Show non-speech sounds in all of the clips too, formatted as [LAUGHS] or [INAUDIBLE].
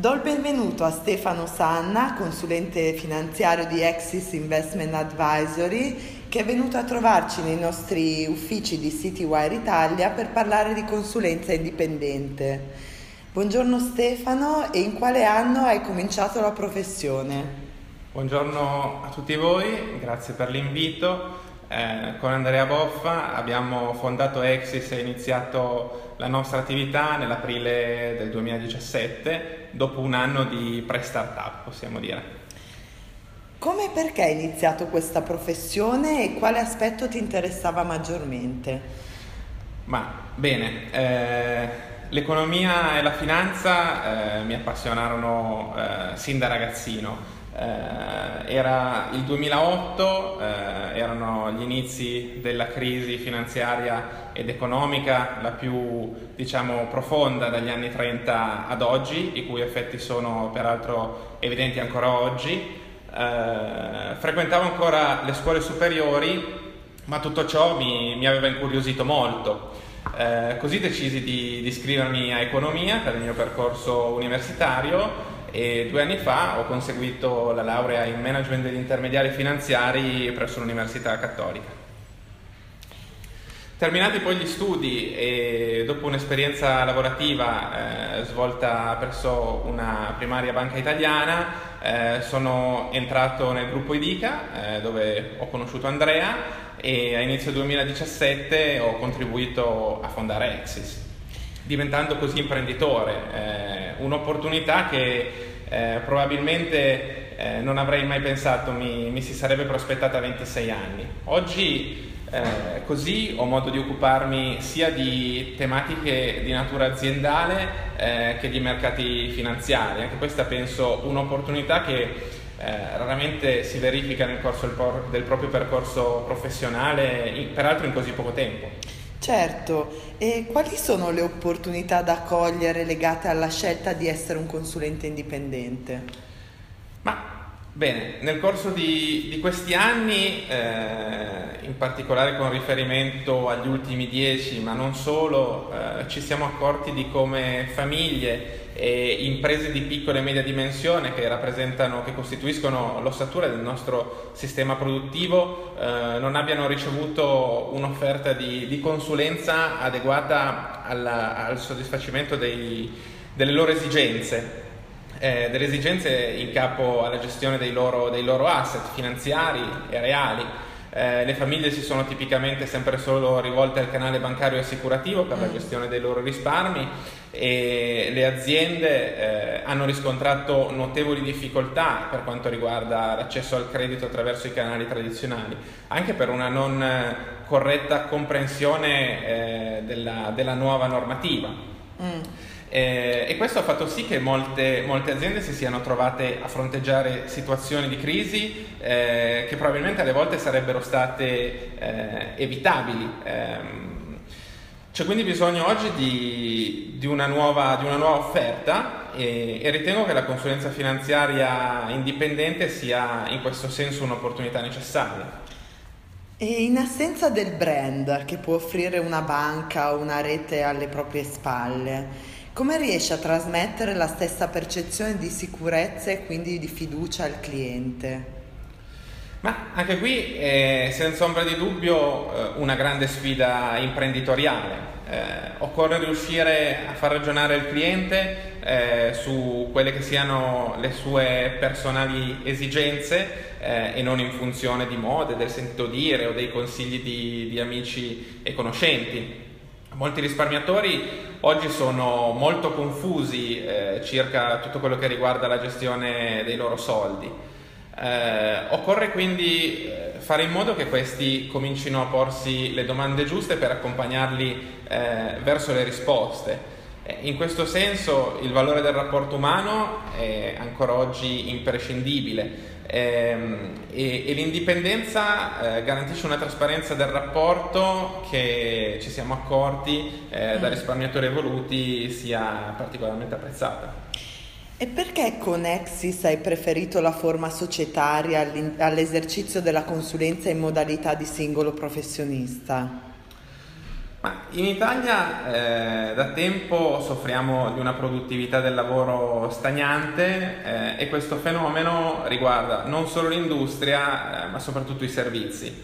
Do il benvenuto a Stefano Sanna, consulente finanziario di Axis Investment Advisory, che è venuto a trovarci nei nostri uffici di Citywire Italia per parlare di consulenza indipendente. Buongiorno Stefano e in quale anno hai cominciato la professione? Buongiorno a tutti voi, grazie per l'invito. Eh, con Andrea Boffa abbiamo fondato Exis e iniziato la nostra attività nell'aprile del 2017, dopo un anno di pre-startup, possiamo dire. Come e perché hai iniziato questa professione e quale aspetto ti interessava maggiormente? Ma bene, eh, l'economia e la finanza eh, mi appassionarono eh, sin da ragazzino. Eh, era il 2008, eh, erano gli inizi della crisi finanziaria ed economica, la più diciamo, profonda dagli anni 30 ad oggi, i cui effetti sono peraltro evidenti ancora oggi. Eh, frequentavo ancora le scuole superiori, ma tutto ciò mi, mi aveva incuriosito molto. Eh, così decisi di, di iscrivermi a economia per il mio percorso universitario e due anni fa ho conseguito la laurea in management degli intermediari finanziari presso l'Università Cattolica. Terminati poi gli studi e dopo un'esperienza lavorativa eh, svolta presso una primaria banca italiana, eh, sono entrato nel gruppo IDICA eh, dove ho conosciuto Andrea e a inizio 2017 ho contribuito a fondare Exis diventando così imprenditore, eh, un'opportunità che eh, probabilmente eh, non avrei mai pensato mi, mi, si sarebbe prospettata a 26 anni. Oggi eh, così ho modo di occuparmi sia di tematiche di natura aziendale eh, che di mercati finanziari, anche questa penso un'opportunità che eh, raramente si verifica nel corso del, por- del proprio percorso professionale, in, peraltro in così poco tempo. Certo, e quali sono le opportunità da cogliere legate alla scelta di essere un consulente indipendente? Ma bene, nel corso di, di questi anni, eh, in particolare con riferimento agli ultimi dieci, ma non solo, eh, ci siamo accorti di come famiglie e imprese di piccola e media dimensione che rappresentano, che costituiscono l'ossatura del nostro sistema produttivo eh, non abbiano ricevuto un'offerta di, di consulenza adeguata alla, al soddisfacimento dei, delle loro esigenze. Eh, delle esigenze in capo alla gestione dei loro, dei loro asset finanziari e reali. Eh, le famiglie si sono tipicamente sempre solo rivolte al canale bancario e assicurativo per la mm. gestione dei loro risparmi e le aziende eh, hanno riscontrato notevoli difficoltà per quanto riguarda l'accesso al credito attraverso i canali tradizionali, anche per una non corretta comprensione eh, della, della, nuova normativa. Mm. Eh, e questo ha fatto sì che molte, molte, aziende si siano trovate a fronteggiare situazioni di crisi eh, che probabilmente alle volte sarebbero state eh, evitabili. Ehm, c'è quindi bisogno oggi di, di, una, nuova, di una, nuova, offerta e, e, ritengo che la consulenza finanziaria indipendente sia in questo senso un'opportunità necessaria. E in assenza del brand che può offrire una banca o una rete alle proprie spalle, come riesce a trasmettere la stessa percezione di sicurezza e quindi di fiducia al cliente? Ma anche qui è senza ombra di dubbio eh, una grande sfida imprenditoriale. Eh, occorre riuscire a far ragionare il cliente eh, su quelle che siano le sue personali esigenze eh, e non in funzione di mode, del sentito dire o dei consigli di, di amici e conoscenti. Molti risparmiatori oggi sono molto confusi eh, circa tutto quello che riguarda la gestione dei loro soldi. Eh, occorre quindi eh, fare in modo che questi comincino a porsi le domande giuste per accompagnarli eh, verso le risposte. Eh, in questo senso il valore del rapporto umano è ancora oggi imprescindibile ehm, e, e, l'indipendenza eh, garantisce una trasparenza del rapporto che ci siamo accorti eh, da mm. risparmiatori evoluti sia particolarmente apprezzata. E perché con Exis hai preferito la forma societaria all'esercizio della consulenza in modalità di singolo professionista? In Italia eh, da tempo soffriamo di una produttività del lavoro stagnante eh, e questo fenomeno riguarda non solo l'industria eh, ma soprattutto i servizi.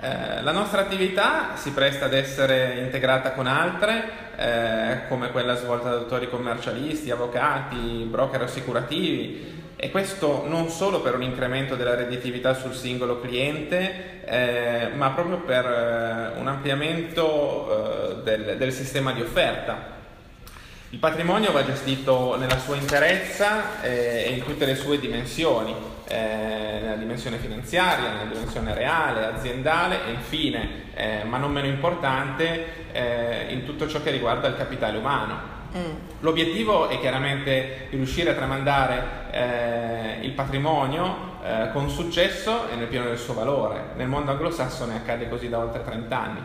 Eh, la nostra attività si presta ad essere integrata con altre, eh, come quella svolta da dottori commercialisti, avvocati, broker assicurativi, e questo non solo per un incremento della redditività sul singolo cliente, eh, ma proprio per eh, un ampliamento eh, del, del sistema di offerta. Il patrimonio va gestito nella sua interezza eh, e in tutte le sue dimensioni, eh, nella dimensione finanziaria, nella dimensione reale, aziendale e infine, eh, ma non meno importante, in tutto ciò che riguarda il capitale umano. Mm. L'obiettivo è chiaramente riuscire a tramandare eh, il patrimonio eh, con successo e nel pieno del suo valore. Nel mondo anglosassone accade così da oltre 30 anni.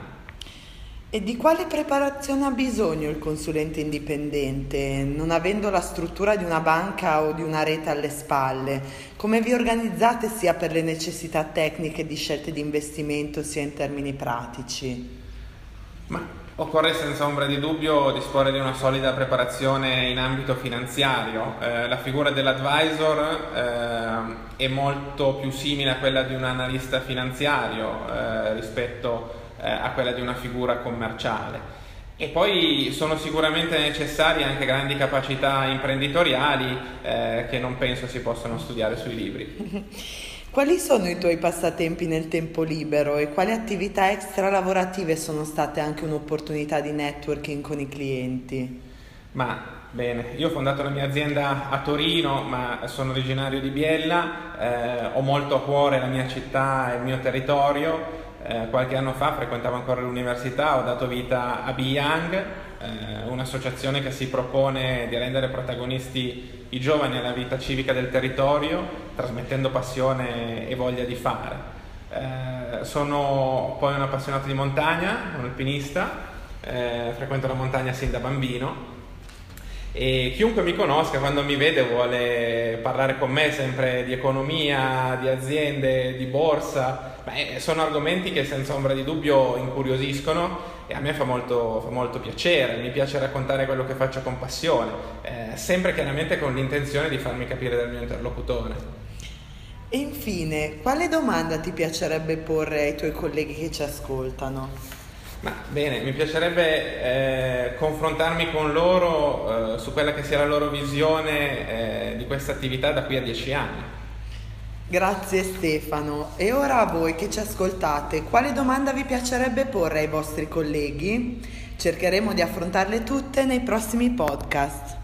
E di quale preparazione ha bisogno il consulente indipendente, non avendo la struttura di una banca o di una rete alle spalle? Come vi organizzate sia per le necessità tecniche di scelte di investimento sia in termini pratici? Ma Occorre senza ombra di dubbio disporre di una solida preparazione in ambito finanziario. Eh, la figura dell'advisor eh, è molto più simile a quella di un analista finanziario eh, rispetto eh, a quella di una figura commerciale. E poi sono sicuramente necessarie anche grandi capacità imprenditoriali eh, che non penso si possano studiare sui libri. [LAUGHS] Quali sono i tuoi passatempi nel tempo libero e quali attività extra lavorative sono state anche un'opportunità di networking con i clienti? Ma bene, io ho fondato la mia azienda a Torino, ma sono originario di Biella, eh, ho molto a cuore la mia città e il mio territorio. Eh, qualche anno fa frequentavo ancora l'università, ho dato vita a Be Young, eh, un'associazione che si propone di rendere protagonisti i giovani alla vita civica del territorio, trasmettendo passione e voglia di fare. Eh, sono poi un appassionato di montagna, un alpinista, eh, frequento la montagna sin da bambino e chiunque mi conosca quando mi vede vuole parlare con me sempre di economia, di aziende, di borsa, Beh, sono argomenti che senza ombra di dubbio incuriosiscono e a me fa molto, fa molto piacere, mi piace raccontare quello che faccio con passione, eh, sempre chiaramente con l'intenzione di farmi capire dal mio interlocutore. E infine, quale domanda ti piacerebbe porre ai tuoi colleghi che ci ascoltano? Ma bene, mi piacerebbe eh, confrontarmi con loro eh, su quella che sia la loro visione eh, di questa attività da qui a dieci anni. Grazie Stefano. E ora a voi che ci ascoltate, quale domanda vi piacerebbe porre ai vostri colleghi? Cercheremo di affrontarle tutte nei prossimi podcast.